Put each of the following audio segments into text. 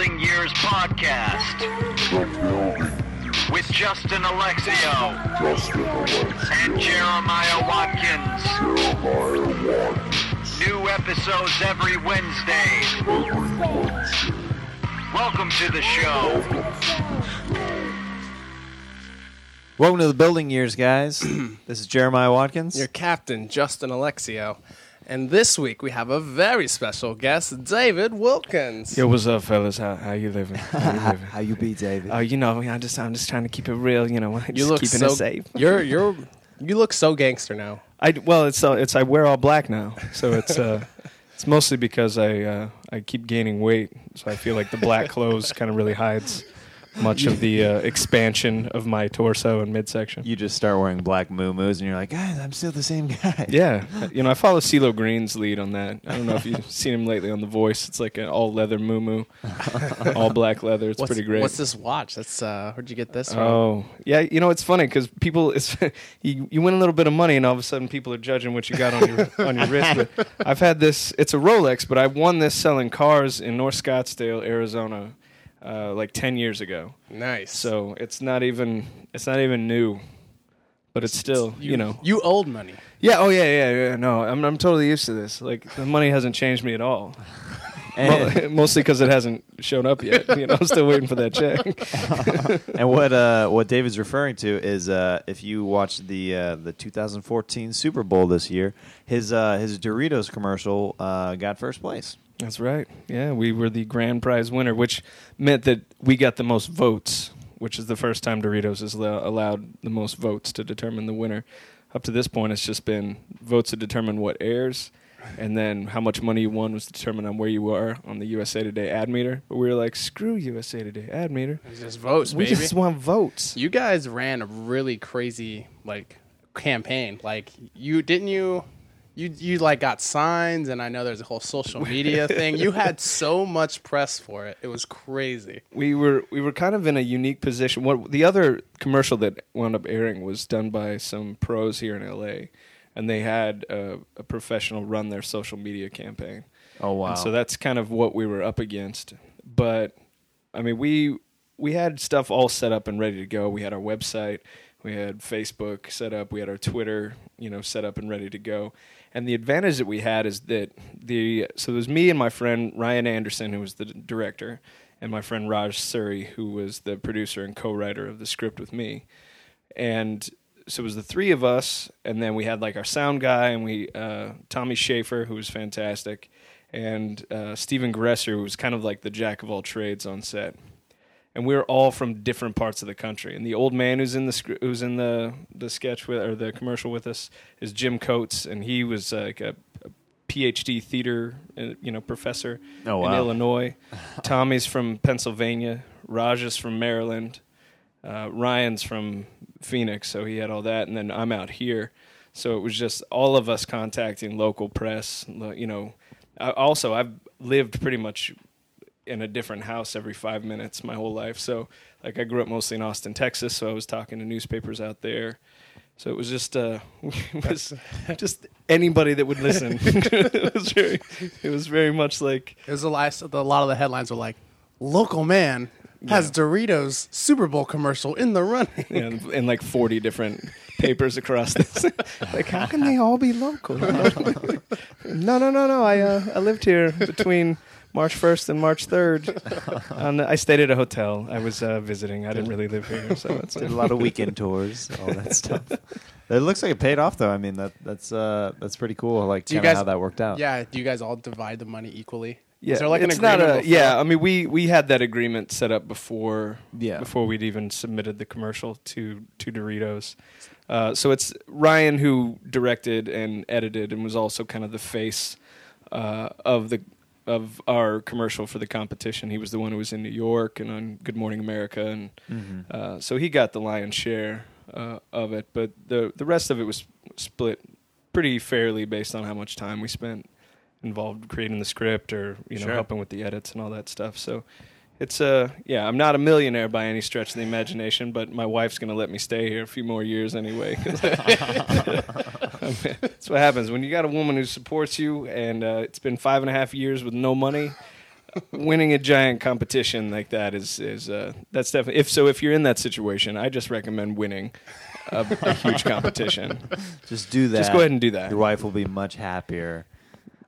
Building Years podcast with Justin Alexio and Jeremiah Watkins. New episodes every Wednesday. Welcome to the show. Welcome to the building years, guys. this is Jeremiah Watkins. your captain, Justin Alexio. And this week we have a very special guest, David Wilkins. Yo, what's up, fellas? How how you living? How you living? How you be, David? Oh, you know, I just I'm just trying to keep it real. You know, just you look keeping so it safe. You're you're you look so gangster now. I well, it's uh, it's I wear all black now, so it's uh, it's mostly because I uh, I keep gaining weight, so I feel like the black clothes kind of really hides much of the uh, expansion of my torso and midsection. you just start wearing black moo and you're like, guys, I'm still the same guy. Yeah, you know, I follow CeeLo Green's lead on that. I don't know if you've seen him lately on The Voice. It's like an all leather moo all black leather. It's what's, pretty great. What's this watch? That's uh, where'd you get this from? Oh, yeah. You know, it's funny because people, it's you, you win a little bit of money, and all of a sudden, people are judging what you got on your on your wrist. But I've had this. It's a Rolex, but I won this selling cars in North Scottsdale, Arizona, uh, like ten years ago. Nice. So it's not even it's not even new, but it's still you, know. you old money. Yeah. Oh yeah. Yeah. Yeah. No, I'm I'm totally used to this. Like the money hasn't changed me at all. And, Mostly because it hasn't shown up yet. You know, I'm still waiting for that check. and what uh, what David's referring to is uh, if you watched the uh, the 2014 Super Bowl this year, his uh, his Doritos commercial uh, got first place. That's right. Yeah, we were the grand prize winner, which meant that we got the most votes, which is the first time Doritos has allow- allowed the most votes to determine the winner. Up to this point, it's just been votes to determine what airs, and then how much money you won was determined on where you were on the USA Today ad meter. But we were like, screw USA Today ad meter. It's just votes, We baby. just want votes. you guys ran a really crazy like campaign. Like you didn't you you you like got signs and I know there's a whole social media thing. You had so much press for it. It was crazy. we were we were kind of in a unique position. What the other commercial that wound up airing was done by some pros here in LA, and they had a, a professional run their social media campaign. Oh wow! And so that's kind of what we were up against. But I mean, we we had stuff all set up and ready to go. We had our website, we had Facebook set up, we had our Twitter, you know, set up and ready to go. And the advantage that we had is that the so it was me and my friend Ryan Andersen, who was the director, and my friend Raj Suri, who was the producer and co-writer of the script with me. And so it was the three of us, and then we had like our sound guy, and we uh, Tommy Schaefer, who was fantastic, and uh, Stephen Gresser, who was kind of like the jack of all trades on set. And we were all from different parts of the country. And the old man who's in the who's in the the sketch with or the commercial with us is Jim Coates, and he was like a, a PhD theater uh, you know professor Oh, in. Illinois. Tommy's from Pennsylvania. Raj is from Maryland. Uh, Ryan's from Phoenix, so he had all that, and then I'm out here. So it was just all of us contacting local press. You know, I, also I've lived pretty much in a different house every five minutes my whole life. So like I grew up mostly in Austin, Texas, so I was talking to newspapers out there. So it was just uh, it was just anybody that would listen. it was very, it was very much like It was a lot. A lot of the headlines were like, "Local man has Doritos Super Bowl commercial in the running." know, in like 40 different papers across this. like, how can they all be local? no, no, no, no. I uh, I lived here between March 1st and March 3rd. And I stayed at a hotel. I was uh, visiting. I didn't really live here, so it's Did a lot of weekend tours, all that stuff. It looks like it paid off, though. I mean, that that's uh, that's pretty cool. Like Do you guys- how that worked out. yeah. Do you guys all divide the money equally? Yeah, Is there like an it's not agreement? a, yeah. I mean, we we had that agreement set up before Yeah. before we'd even submitted the commercial to to Doritos. Uh, so it's Ryan who directed and edited and was also kind of the face uh, of the of our commercial for the competition. He was the one who was in New York and on Good Morning America, and Mhm. uh, so he got the lion's share uh, of it. But the the rest of it was split pretty fairly based on how much time we spent involved creating the script or you know Sure. helping with the edits and all that stuff. So it's a yeah, I'm not a millionaire by any stretch of the imagination, but my wife's gonna let me stay here a few more years anyway. That's what happens when you got a woman who supports you, and uh, it's been five and a half years with no money. winning a giant competition like that is is uh, that's definitely if so. If you're in that situation, I just recommend winning a, a huge competition. Just do that. Just go ahead and do that. Your wife will be much happier.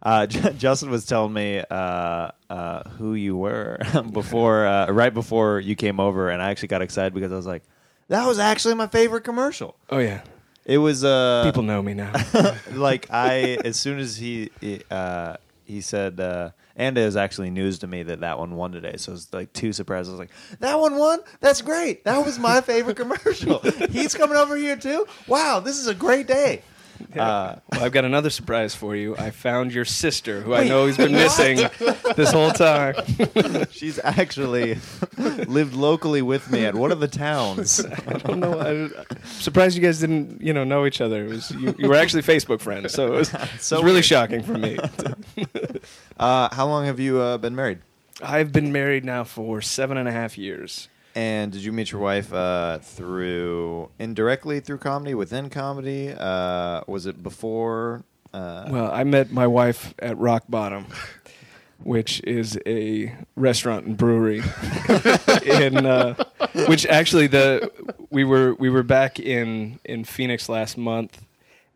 Uh, J- Justin was telling me uh, uh, who you were before, uh, right before you came over, and I actually got excited because I was like, "That was actually my favorite commercial." Oh yeah, It was uh, people know me now. like I as soon as he he, uh, he said uh, and it was actually news to me that that one won today. So it was like two surprises. I was like, that one won. That's great. That was my favorite commercial. He's coming over here too. Wow, this is a great day. Uh, well, I've got another surprise for you. I found your sister, who I know he's been missing this whole time. she's actually lived locally with me at one of the towns. I don't know. I'm surprised you guys didn't, you know, know each other. It was you, you were actually Facebook friends, so it was, it So was really shocking for me. Uh, how long have you uh, been married? I've been married now for seven and a half years. And did you meet your wife uh, through indirectly through comedy, within comedy? Uh, was it before? Uh, Well, I met my wife at Rock Bottom, which is a restaurant and brewery. in uh, which actually the we were we were back in in Phoenix last month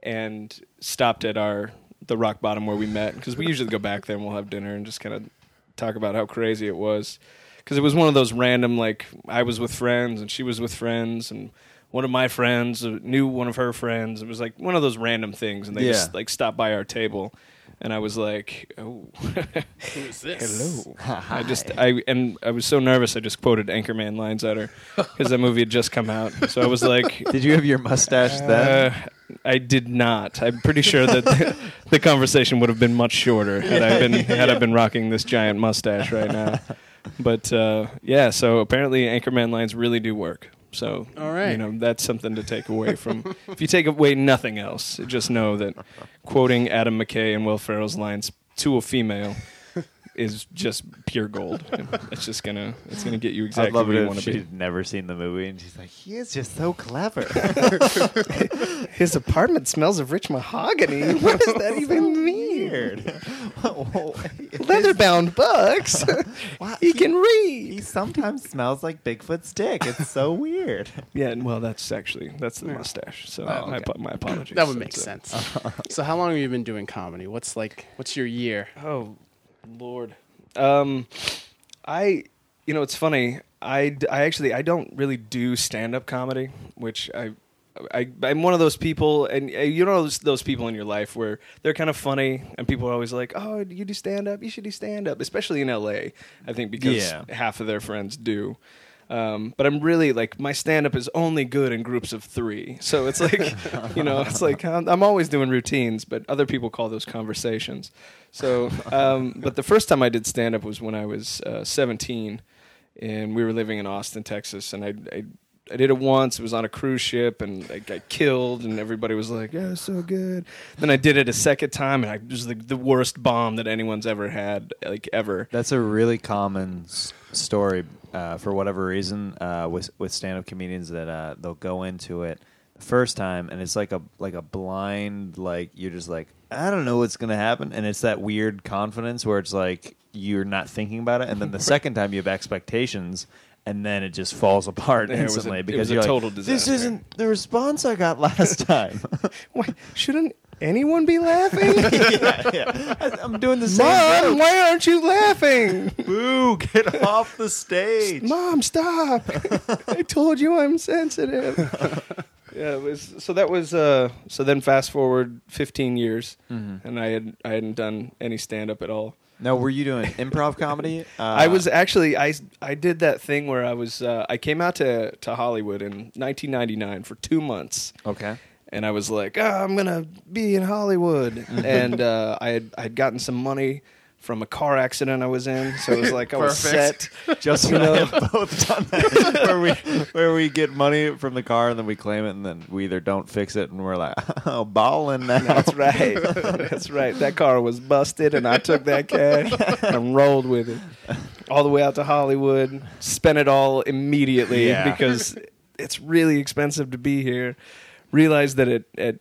and stopped at our the Rock Bottom where we met because we usually go back there and we'll have dinner and just kind of talk about how crazy it was because it was one of those random like I was with friends and she was with friends and one of my friends uh, knew one of her friends. It was like one of those random things, and they Yeah. just like stopped by our table, and I was like, "Oh, Who's this? hello." I just I and I was so nervous. I just quoted Anchorman lines at her because that movie had just come out. So I was like, did you have your mustache then? uh, I did not. I'm pretty sure that the, the conversation would have been much shorter had I been had I been rocking this giant mustache right now. But uh, yeah, so apparently Anchorman lines really do work. So All right. you know that's something to take away from. if you take away nothing else, just know that quoting Adam McKay and Will Ferrell's lines to a female is just pure gold. It's just gonna it's gonna get you exactly I'd love where it you want to be. she'd never seen the movie and she's like, he is just so clever. His apartment smells of rich mahogany. What does that even Weird. Leather-bound books. Wow, he can read. He sometimes smells like Bigfoot's dick. It's so weird. Yeah, well, that's actually that's the mustache. So Oh, my, okay. my apologies. That would make That's, sense. so how long have you been doing comedy? What's like what's your year? oh, Lord. Um, I, you know, it's funny. I, I actually I don't really do stand up comedy, which I. I, I'm one of those people, and uh, you know those, those people in your life where they're kind of funny, and people are always like, "Oh, you do stand up? You should do stand up." Especially in LA, I think because Yeah. half of their friends do. Um, but I'm really like my stand up is only good in groups of three. So it's like, you know, it's like I'm, I'm always doing routines, but other people call those conversations. So, um, but the first time I did stand up was when I was uh, 17, and we were living in Austin, Texas, and I. I I did it once. It was on a cruise ship, and I got killed, and everybody was like, "Yeah, it's so good." Then I did it a second time, and I, it was the, the worst bomb that anyone's ever had, like ever. That's a really common s- story uh, for whatever reason uh, with with stand up comedians that uh, they'll go into it the first time and it's like a like a blind like you're just like I don't know what's gonna happen and it's that weird confidence where it's like you're not thinking about it and then the second time you have expectations and then it just falls apart it was a- instantly it because was a you're like, total this disaster." isn't the response I got last time. Why, shouldn't anyone be laughing? yeah, yeah. I, I'm doing the same. Mom, why aren't you laughing? Boo! Get off the stage. Mom, stop! I told you I'm sensitive. yeah, it was. So that was. Uh, so then, fast forward 15 years, Mm-hmm. and I had I hadn't done any stand up at all. No, were you doing improv comedy? Uh, I was actually I I did that thing where I was uh, I came out to to Hollywood in 1999 for two months. okay. and I was like, oh, I'm gonna be in Hollywood, and uh, I had I had gotten some money from a car accident I was in, so it was like I was set. Perfect. Justin and I have both done that, where we where we get money from the car and then we claim it and then we either don't fix it and we're like, oh, balling now. That's right. That's right. That car was busted, and I took that cash and rolled with it all the way out to Hollywood. Spent it all immediately Yeah. because it's really expensive to be here. Realized that at, at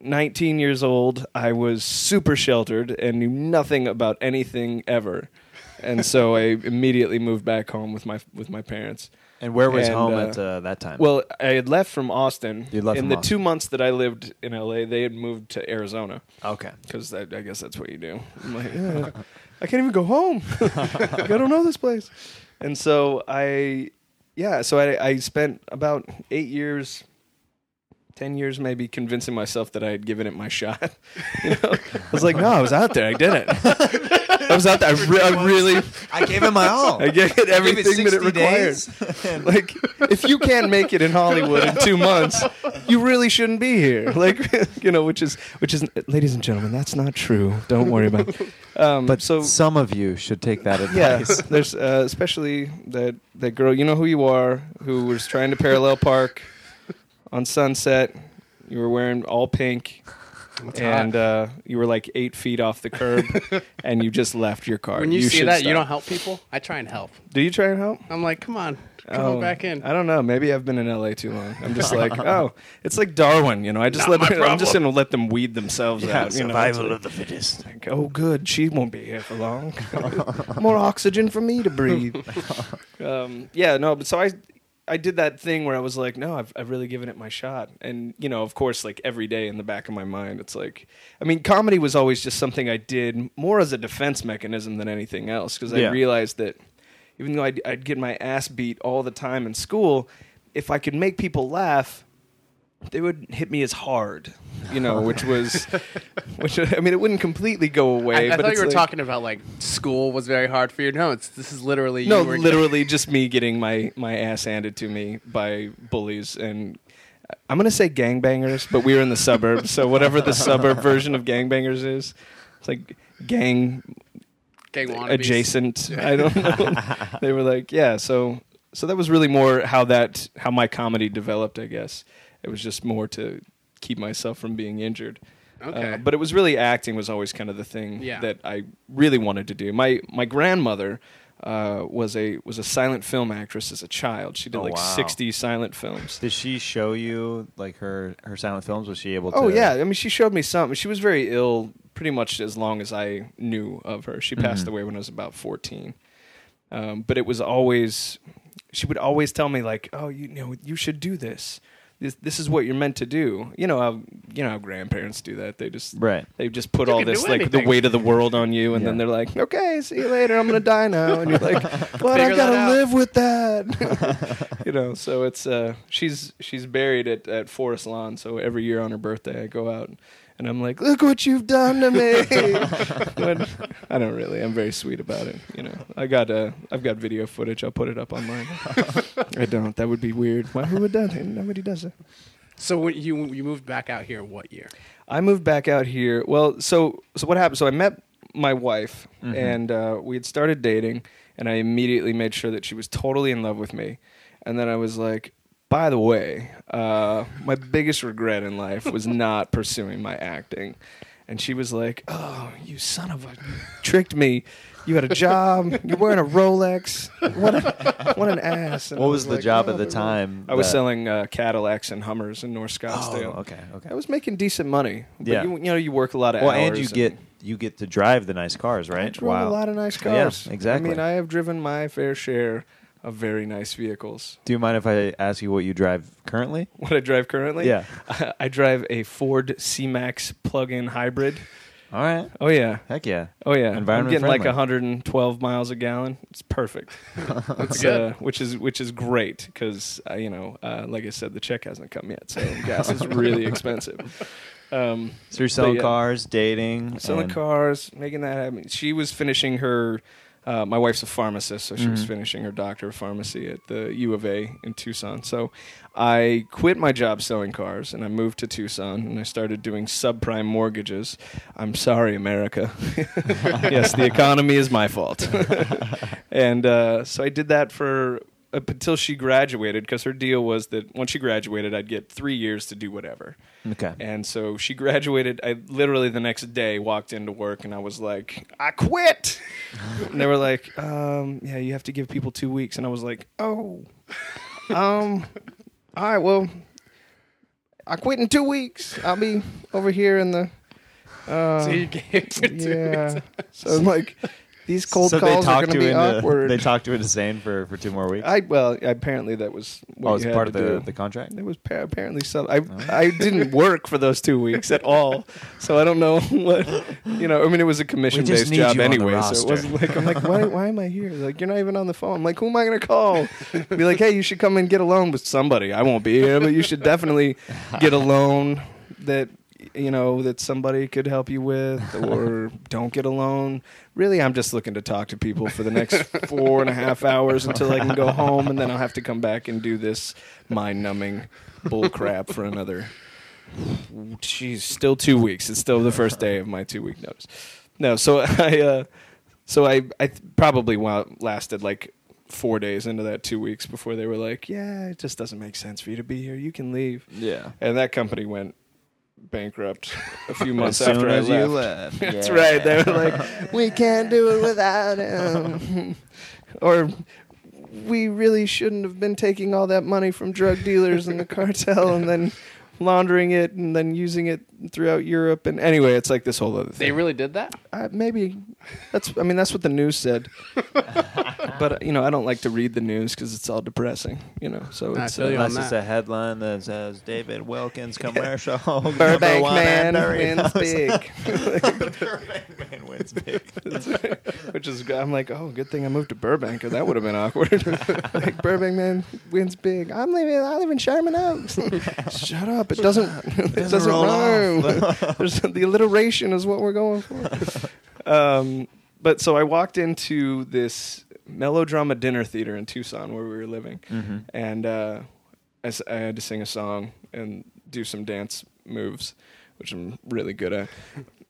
19 years old, I was super sheltered and knew nothing about anything ever. And so I immediately moved back home with my with my parents. And where was And, home uh, at uh, that time? Well, I had left from Austin. You left in from the Austin. two months that I lived in LA, they had moved to Arizona okay. because I, I guess that's what you do. I'm like, "Yeah, I can't even go home. I don't know this place. And so I, yeah, so I, I spent about eight years, ten years maybe, convincing myself that I had given it my shot. You know? I was like, no, I was out there. I did it. I was out there. I, re- I really, I gave it my all. I gave it everything that it required. like if you can't make it in Hollywood in two months, you really shouldn't be here. Like you know, which is which is, ladies and gentlemen, that's not true. Don't worry about. it. Um, But so some of you should take that yeah, advice. there's uh, especially that that girl. You know who you are, who was trying to parallel park on Sunset. You were wearing all pink. And uh, you were like eight feet off the curb, and you just left your car. When you, see should that, you don't help people. I try and help. Do you try and help? I'm like, come on, come Oh, on back in. I don't know. Maybe I've been in LA too long. I'm just like, oh, it's like Darwin, you know. I just Not let my them, I'm just problem. gonna let them weed themselves Yeah, out. You know? survival of the fittest. like, oh, good. She won't be here for long. More oxygen for me to breathe. um, yeah, no, but so I. I did that thing where I was like, no, I've, I've really given it my shot. And, you know, of course, like every day in the back of my mind, it's like, I mean, comedy was always just something I did more as a defense mechanism than anything else because Yeah. I realized that even though I'd, I'd get my ass beat all the time in school, if I could make people laugh, they would hit me as hard, you know, which was, which I mean, it wouldn't completely go away. I, I but thought you were like- talking about like school was very hard for you. No, it's this is literally No, you were literally just me getting my my ass handed to me by bullies and. I'm gonna say gangbangers, but we were in the suburbs, so whatever the suburb version of gangbangers is, it's like gang gang wannabes. adjacent. I don't know. they were like, yeah. So so that was really more how that how my comedy developed. I guess it was just more to keep myself from being injured. Okay. Uh, but it was really acting was always kind of the thing Yeah. that I really wanted to do. My my grandmother uh, was a was a silent film actress as a child. She did Oh, like wow. sixty silent films. Did she show you like her her silent films? Was she able to? Oh yeah, I mean she showed me some. She was very ill pretty much as long as I knew of her. She passed Mhm. away when I was about 14. Um, but it was always she would always tell me like, "Oh, you, know, you should do this. This this is what you're meant to do." You know how you know how grandparents do that. They just Right. they just put You all can this do like the anything. weight of the world on you and then they're like, "Okay, see you later. I'm going to die now." And you're like, "But Figure I've got that to out." live with that." you know, so it's uh she's she's buried at at Forest Lawn, so every year on her birthday I go out and I'm like, "Look what you've done to me." but I don't really. I'm very sweet about it, you know. I got uh I've got video footage. I'll put it up online. I don't. That would be weird. Why who would that? Nobody does it. So when you you moved back out here, what year? I moved back out here. Well, so so what happened? So I met my wife, Mhm. and uh, we had started dating, and I immediately made sure that she was totally in love with me. And then I was like, by the way, uh, my biggest regret in life was not pursuing my acting. And she was like, "Oh, you son of a, tricked me! You had a job. You're wearing a Rolex. What, a, what an ass!" And I What was the like, job "Oh, at the time? I was that- selling uh, Cadillacs and Hummers in North Scottsdale. Oh, okay, okay. I was making decent money. But Yeah. you, you know, you work a lot of Well, hours. and you get you get to drive the nice cars, right? I drove a lot of nice cars. Yeah, exactly. I mean, I have driven my fair share of very nice vehicles. Do you mind if I ask you what you drive currently? What I drive currently? Yeah. I drive a Ford C-Max plug-in hybrid. All right. Oh yeah. Heck yeah. Oh yeah. Environment I'm getting like 112 miles a gallon. It's perfect. It's. Uh, which is which is great because uh, you know, uh, like I said, the check hasn't come yet, so gas is really expensive. Um, So you're selling yeah. cars, dating, selling cars, making that happen. She was finishing her. Uh, my wife's a pharmacist, so she was Mhm. finishing her doctor of pharmacy at the U of A in Tucson. So I quit my job selling cars and I moved to Tucson and I started doing subprime mortgages. I'm sorry, America. yes, the economy is my fault. and uh, so I did that for up until she graduated because her deal was that once she graduated, I'd get three years to do whatever. Okay. And so she graduated. I literally the next day walked into work and I was like, I quit. and they were like, um, yeah, you have to give people two weeks. And I was like, oh, um, all right, well, I quit in two weeks. I'll be over here in the. Uh, So you gave it to yeah. So I'm like, these cold so calls they are talked going to be into awkward. they talked to into staying for, for two more weeks. I well, apparently that was what oh, had part of the, do. the contract. It was pa- apparently so. I oh. I didn't work for those two weeks at all, so I don't know what you know. I mean, it was a commission based job anyway, so it wasn't like I'm like why why am I here? Like you're not even on the phone. I'm like who am I going to call? Be like hey, you should come and get a loan with somebody. I won't be here, but you should definitely get a loan that you know that somebody could help you with, or don't get a loan. Really, I'm just looking to talk to people for the next four and a half hours until I can go home, and then I'll have to come back and do this mind-numbing bull crap for another. Jeez, still two weeks. It's still the first day of my two-week notice. No, so I, uh, so I, I probably lasted like four days into that two weeks before they were like, "Yeah, it just doesn't make sense for you to be here. You can leave." Yeah. And that company went bankrupt a few As months soon after as I you left. left. That's Yeah. right. They were like, we can't do it without him. or we really shouldn't have been taking all that money from drug dealers and the cartel and then laundering it and then using it throughout Europe. And anyway, it's like this whole other thing. They really did that? Uh, maybe that's. I mean, that's what the news said. but uh, you know, I don't like to read the news because it's all depressing. You know, so I it's feel you uh, on Unless it's that. a headline that says David Wilkins commercial. Burbank man at wins big. Burbank man wins big. Which is, I'm like, oh, good thing I moved to Burbank, or that would have been awkward. like Burbank man wins big. I'm living. I live in Sherman Oaks. Shut up! It doesn't. It doesn't, roll rhyme. There's, the alliteration is what we're going for. Um, but so I walked into this melodrama dinner theater in Tucson where we were living, Mm-hmm. and uh, I, I had to sing a song and do some dance moves, which I'm really good at.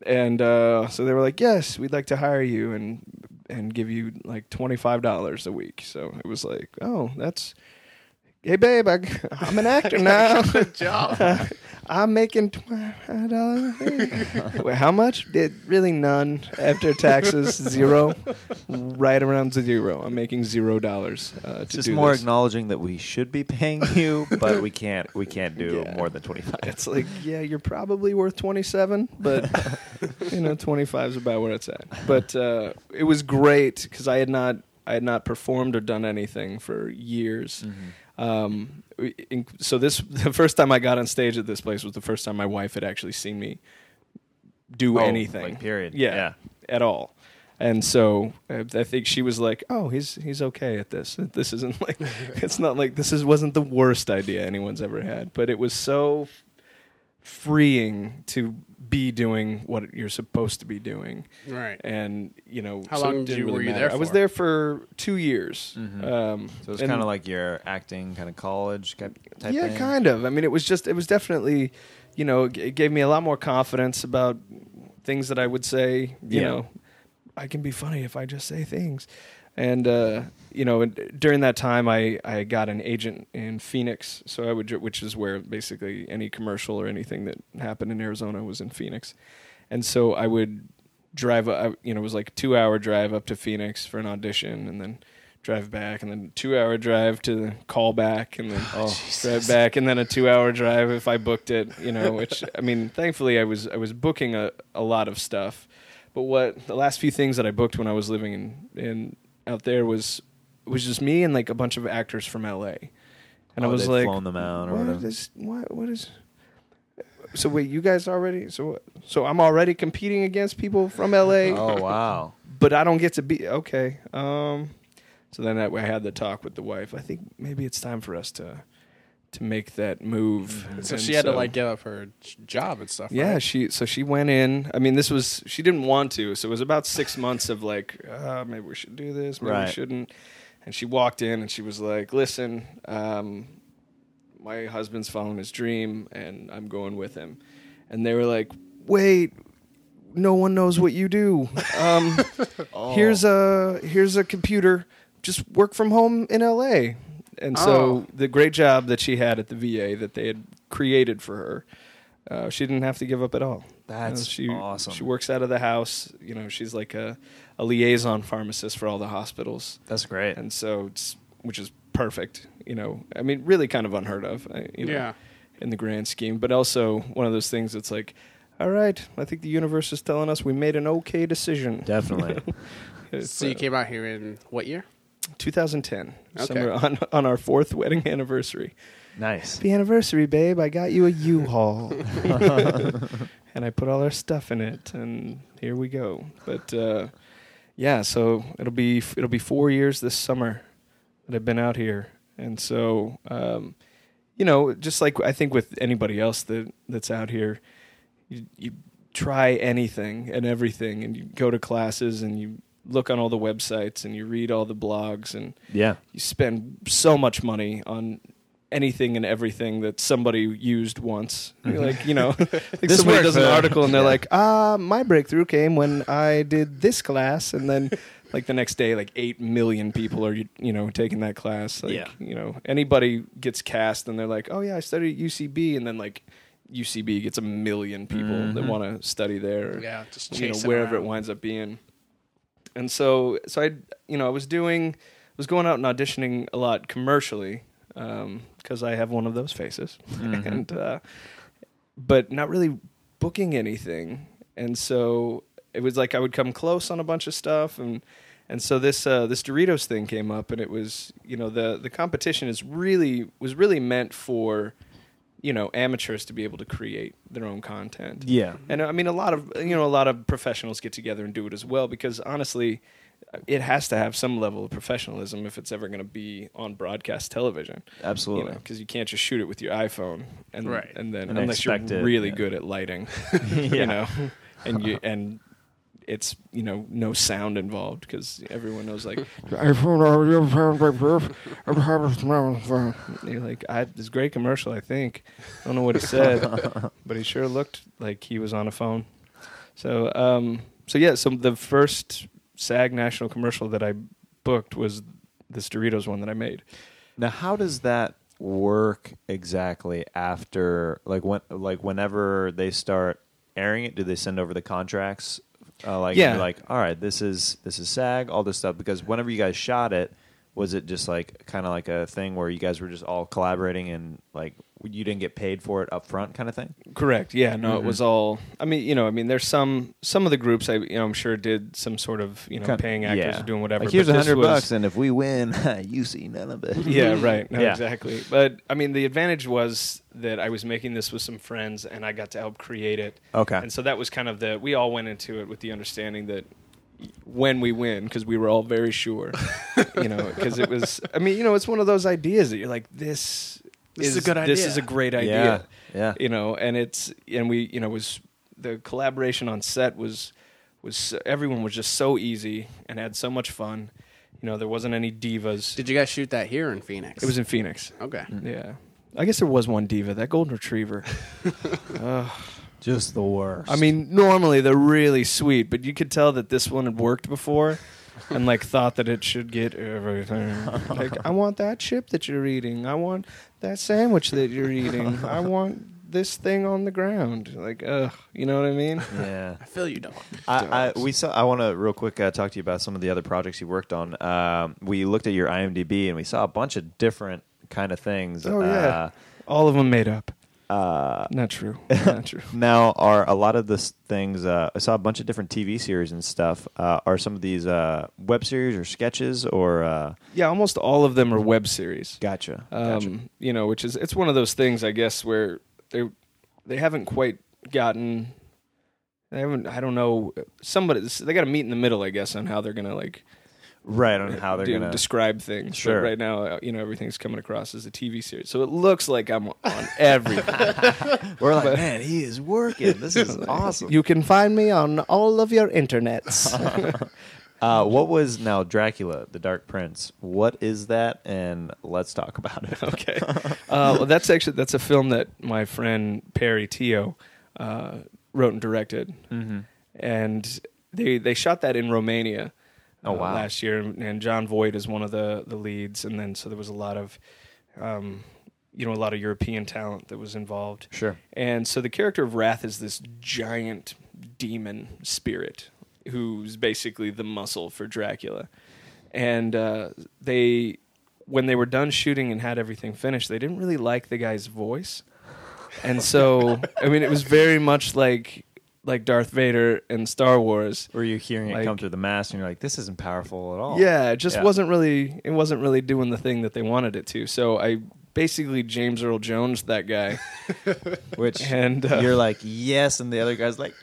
And uh, so they were like, "Yes, we'd like to hire you and and give you like twenty five dollars a week." So it was like, "Oh, that's." Hey babe, I, I'm an actor now. Good job. I'm making twenty dollars. Wait, how much? It, really none after taxes, zero, right around zero. I'm making zero dollars uh, to It's just do more this. acknowledging that we should be paying you, but we can't. We can't do Yeah. more than twenty five. It's like, yeah, you're probably worth 27, but you know, 25 is about where it's at. But uh, it was great because I had not, I had not performed or done anything for years. Um, so this, the first time I got on stage at this place was the first time my wife had actually seen me do Oh, anything. like, period. Yeah, Yeah. at all. And so I think she was like, "Oh, he's he's okay at this. This isn't like it's not like this is wasn't the worst idea anyone's ever had, but it was so freeing to be doing what you're supposed to be doing." Right. And you know, How so long did you- really were you matter. there I was there for two years. Mhm. Um, So it's and- kind of like your acting kind of college type type yeah, thing. kind of. I mean, it was just, it was definitely, you know, it it gave me a lot more confidence about things that I would say. You Yeah. know, I can be funny if I just say things. And uh, you know, during that time, I I got an agent in Phoenix, so I would, which is where basically any commercial or anything that happened in Arizona was in Phoenix, and so I would drive. uh, You know, it was like a two hour drive up to Phoenix for an audition, and then drive back, and then two hour drive to the call back, and then Oh, drive back, and then a two hour drive if I booked it. You know, which I mean, thankfully I was I was booking a, a lot of stuff, but what the last few things that I booked when I was living in in out there was was just me and like a bunch of actors from L.A. And I Oh, was like, flown them out or what whatever. is what what is so wait you guys already so so I'm already competing against people from LA Oh wow. but I don't get to be okay um so then I, I had the talk with the wife I think maybe it's time for us to to make that move So And she had to like give up her job and stuff. yeah, right? she so she went in. I mean, this was she didn't want to, so it was about six months of like, uh, maybe we should do this, maybe we shouldn't. And she walked in and she was like, "Listen, um, my husband's following his dream, and I'm going with him." And they were like, "Wait, no one knows what you do. Um, Here's a here's a computer. Just work from home in L.A." And so Oh. the great job that she had at the VA that they had created for her, uh, she didn't have to give up at all. That's Uh, she, awesome. She works out of the house. You know, she's like a, a liaison pharmacist for all the hospitals, That's great. and so it's which is perfect. You know, I mean, really kind of unheard of. You know? Yeah. in the grand scheme, but also one of those things that's like, all right, I think the universe is telling us we made an okay decision. Definitely. It's, So you uh, came out here in what year? 2010, Okay. somewhere on on our fourth wedding anniversary. nice. Happy anniversary, babe! I got you a U-Haul, and I put all our stuff in it, and here we go. But uh, yeah, so it'll be it'll be four years this summer that I've been out here, and so um, you know, just like I think with anybody else that that's out here, you, you try anything and everything, and you go to classes and you look on all the websites and you read all the blogs and Yeah. you spend so much money on anything and everything that somebody used once. You're like, you know, like This somebody does an uh, article and they're yeah. like, ah, my breakthrough came when I did this class, and then like the next day, like eight million people are you know taking that class. Like, Yeah. you know, anybody gets cast and they're like, oh yeah, I studied at UCB, and then like. UCB gets a million people that Mhm. want to study there Yeah, just you know wherever around. it winds up being and so so i you know i was doing was going out and auditioning a lot commercially because i have one of those faces Mhm. and uh, but not really booking anything and so it was like i would come close on a bunch of stuff and and so this uh, this Doritos thing came up, and it was you know the the competition is really was really meant for you know amateurs to be able to create their own content. Yeah. And I mean, a lot of you know, a lot of professionals get together and do it as well because honestly, it has to have some level of professionalism if it's ever going to be on broadcast television. Absolutely. because you, can't just shoot it with your iPhone and Right. and then And unless you're it, really yeah. good at lighting, you know, and you and it's you know no sound involved because everyone knows like you're like I this great commercial I think I don't know what he said but he sure looked like he was on a phone so um so yeah so the first SAG national commercial that I booked was this Doritos one that I made Now, how does that work exactly after, like when, like whenever they start airing it? Do they send over the contracts? Uh, like, Yeah. like, all right, this is this is SAG, all this stuff. Because whenever you guys shot it, was it just like kind of like a thing where you guys were just all collaborating and like you didn't get paid for it up front, kind of thing? Correct. Yeah. No, it Mhm. was all. I mean, you know, I mean, there's some some of the groups I, you know, I'm sure did some sort of, you know, Kind- paying actors yeah. or doing whatever. Like, here's a hundred bucks, and if we win, you see none of it. Yeah. Right. No, Yeah. exactly. But I mean, the advantage was that I was making this with some friends, and I got to help create it. Okay. And so that was kind of the. We all went into it with the understanding that when we win, because we were all very sure, you know, because it was. I mean, you know, it's one of those ideas that you're like, this. This is a good idea. This is a great idea Yeah. yeah. you know and it's and we you know was the collaboration on set was was everyone was just so easy and had so much fun you know there wasn't any divas Did you guys shoot that here in Phoenix? it was in phoenix okay. Mm. yeah i guess there was one diva that golden retriever Ugh. Just the worst. i mean normally they're really sweet but you could tell that this one had worked before and like thought that it should get everything like i want that chip that you're eating i want that sandwich that you're eating i want this thing on the ground like ugh you know what i mean yeah. I feel you don't. I, I we saw. I want to real quick uh, talk to you about some of the other projects you worked on. Um, we looked at your IMDb and we saw a bunch of different kind of things. Oh, yeah. all of them made up Uh, not true not true now, are a lot of this things? Uh, I saw a bunch of different TV series and stuff. Uh, are some of these uh, web series or sketches or? Uh, yeah almost all of them are web series gotcha. um, gotcha. you know, which is it's one of those things, I guess, where they they haven't quite gotten. They haven't. I don't know. Somebody they got to meet in the middle, I guess, on how they're gonna like Right on how they're do- gonna. describe things. But Sure. right now, uh, you know, everything's coming across as a TV series, so it looks like I'm on everything. We're like, man, he is working. This is awesome. you can find me on all of your internets. Uh, what was now Dracula, the Dark Prince? What is that? And let's talk about it. okay. Uh, well, that's actually that's a film that my friend Pearry Teo uh, wrote and directed, Mm-hmm. and they they shot that in Romania. Oh, uh, wow. Last year, and Jon Voight is one of the the leads, and then so there was a lot of, um, you know, a lot of European talent that was involved. Sure. And so the character of Wrath is this giant demon spirit who's basically the muscle for Dracula. And uh, they, when they were done shooting and had everything finished, they didn't really like the guy's voice. and so I mean, it was very much like like Darth Vader in Star Wars. Were you hearing it come through the mask and you're like, this isn't powerful at all? Yeah, it just Yeah. wasn't really it wasn't really doing the thing that they wanted it to. So I basically James Earl Jones that guy, Which and uh, you're like, yes, and the other guy's like,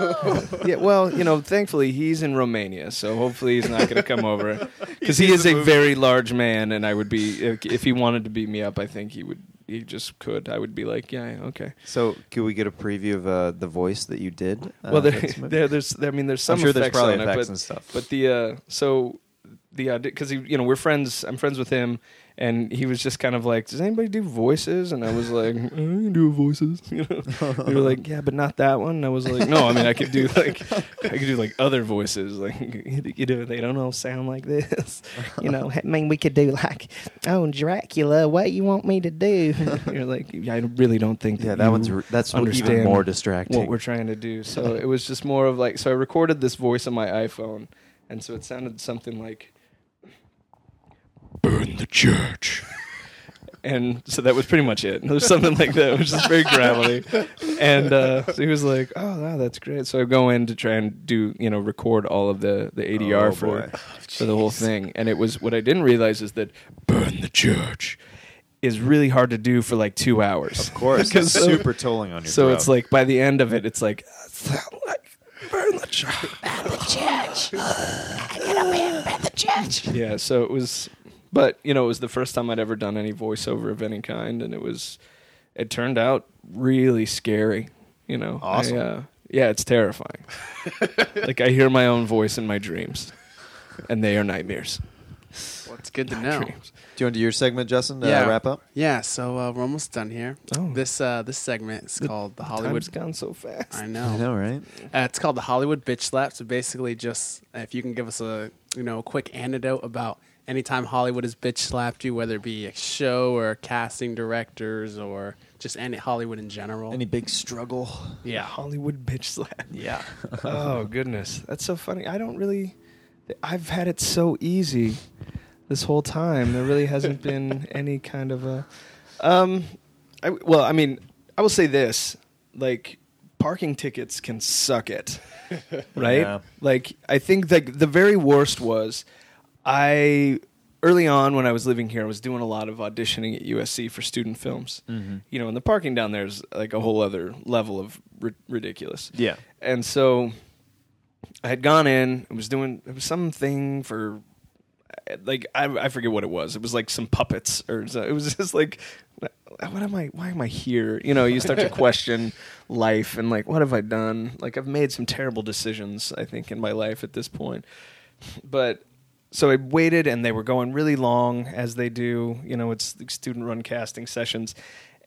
no. yeah, well, you know, thankfully he's in Romania, so hopefully he's not going to come over because he is a very large man, and I would be if, if he wanted to beat me up, I think he would. He just could. I would be like, yeah, yeah, okay. so can we get a preview of uh, the voice that you did? Uh, well, there, there, there's, I mean, there's some I'm sure there's probably on effects it, and stuff. but, but the uh, so the because you know we're friends. I'm friends with him, and he was just kind of like, "Does anybody do voices?" And I was like, "I can do voices." You know, they were like, "Yeah, but not that one." And I was like, "No, I mean, I could do like I could do like other voices, like you know, they don't all sound like this." You know, I mean, we could do like, oh, Dracula, what you want me to do? You're like, yeah, I really don't think. yeah, that that you one's r- that's even more distracting. what we're trying to do. So it was just more of like, so I recorded this voice on my iPhone, and so it sounded something like, "Burn the church." And so that was pretty much it. There was something like that, which is very gravelly. And uh, so he was like, "Oh, wow, that's great." So I go in to try and do, you know, record all of the the ADR Oh, for boy. for the whole thing. And it was what I didn't realize is that "Burn the church" is really hard to do for like two hours. of course, Because it's so- super tolling on your so throat. it's like by the end of it, it's like, sound like burn the church. Yeah, so it was, but you know, it was the first time I'd ever done any voiceover of any kind, and it was, it turned out really scary. You know, I, Awesome. uh, yeah, it's terrifying. like I hear my own voice in my dreams, and they are nightmares. Well, it's good to know. Dreams. Do you want to do your segment, Justin? To Yeah. wrap up. Yeah, so uh, we're almost done here. Oh. This uh, this segment is called the Hollywood. Time's gone so fast. I know. I know. know, right? Uh, it's called the Hollywood Bitch Slap. So basically, just if you can give us a you know a quick anecdote about anytime Hollywood has bitch slapped you, whether it be a show or casting directors or just any Hollywood in general. Any big struggle? yeah. Hollywood bitch slap. Yeah. oh goodness, that's so funny. I don't really. I've had it so easy this whole time. There really hasn't been any kind of a. Um, I, well, I mean, I will say this: like parking tickets can suck it, right? Yeah. Like I think like the very worst was I early on when I was living here, I was doing a lot of auditioning at USC for student films. Mm-hmm. You know, and the parking down there is like a whole other level of ri- ridiculous. Yeah. And so I had gone in. It was doing. It was something for. Like I, I forget what it was. It was like some puppets, or so- it was just like, what am I? Why am I here? You know, you start to question life and like, what have I done? Like I've made some terrible decisions. I think in my life at this point, but so I waited, and they were going really long as they do. You know, it's student run casting sessions,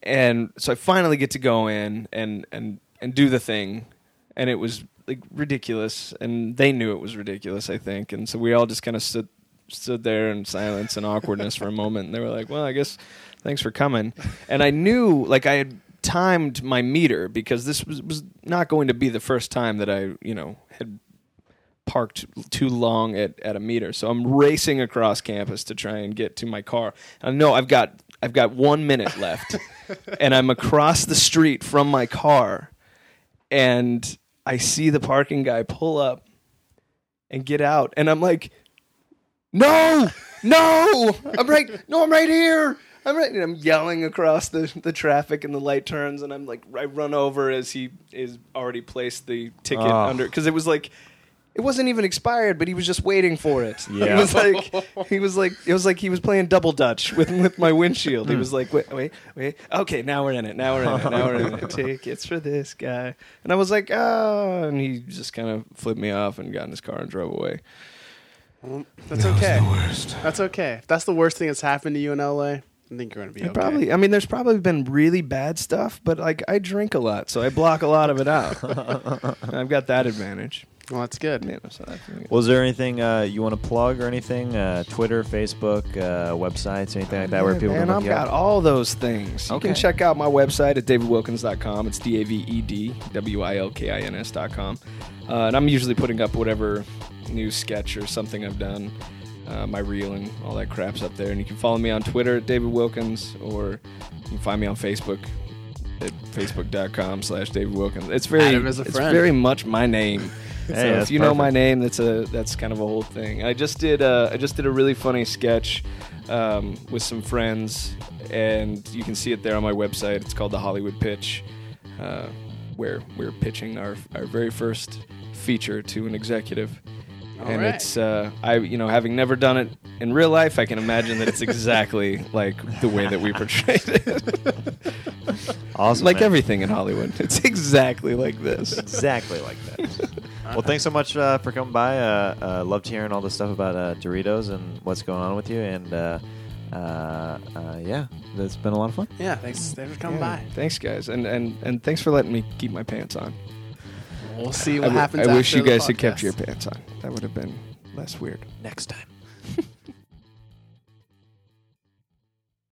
and so I finally get to go in and and and do the thing, and it was like ridiculous, and they knew it was ridiculous, I think, and so we all just kind of stood stood there in silence and awkwardness for a moment, and they were like, "Well, I guess thanks for coming," and I knew like I had timed my meter because this was was not going to be the first time that I you know had parked too long at, at a meter. So I'm racing across campus to try and get to my car. I know I've got I've got one minute left, and I'm across the street from my car, and I see the parking guy pull up and get out, and I'm like, "No, no, I'm right, no, I'm right here." I'm right, and I'm yelling across the, the traffic, and the light turns, and I'm like, I run over as he is already placed the ticket Oh. under because it was like it wasn't even expired, but he was just waiting for it. Yeah. He was like, he was like, it was like he was playing double dutch with with my windshield. He hmm. was like, wait, wait, wait. Okay, now we're in it. Now we're in it. Now we're in it. Tickets for this guy. And I was like, oh, and he just kind of flipped me off and got in his car and drove away. Well, that's okay. That's okay. If that's the worst thing that's happened to you in LA, I think you're gonna be I okay. Probably. I mean, there's probably been really bad stuff, but like I drink a lot, so I block a lot of it out. I've got that advantage. Well, that's good. You know, so I think- Was there anything uh, you want to plug or anything? Uh, Twitter, Facebook, uh, websites, anything like that where people man, can look I've you got up? all those things. You Okay. can check out my website at davidwilkins.com. It's D A V E D W I L K I N S.com. Uh, and I'm usually putting up whatever new sketch or something I've done, uh, my reel and all that crap's up there. And you can follow me on Twitter at David Wilkins or you can find me on Facebook, at facebook.com slash David Wilkins. It's very, Add him as a it's very much my name. Hey, so if you know my name, that's a that's kind of a whole thing. I just did uh, I just did a really funny sketch um, with some friends, and you can see it there on my website. It's called the Hollywood Pitch, uh, where we're pitching our our very first feature to an executive. All and right. it's uh, I you know having never done it in real life, I can imagine that it's exactly like the way that we portrayed it. Awesome. like man. everything in Hollywood, it's exactly like this. exactly like that. well, thanks so much uh, for coming by. Uh, uh, loved hearing all the stuff about uh, Doritos and what's going on with you. And uh, uh, uh, yeah, it's been a lot of fun. Yeah, thanks, thanks for coming by. Thanks, guys, and and and thanks for letting me keep my pants on. We'll see I what w- happens. I wish you guys had kept your pants on. That would have been less weird. Next time.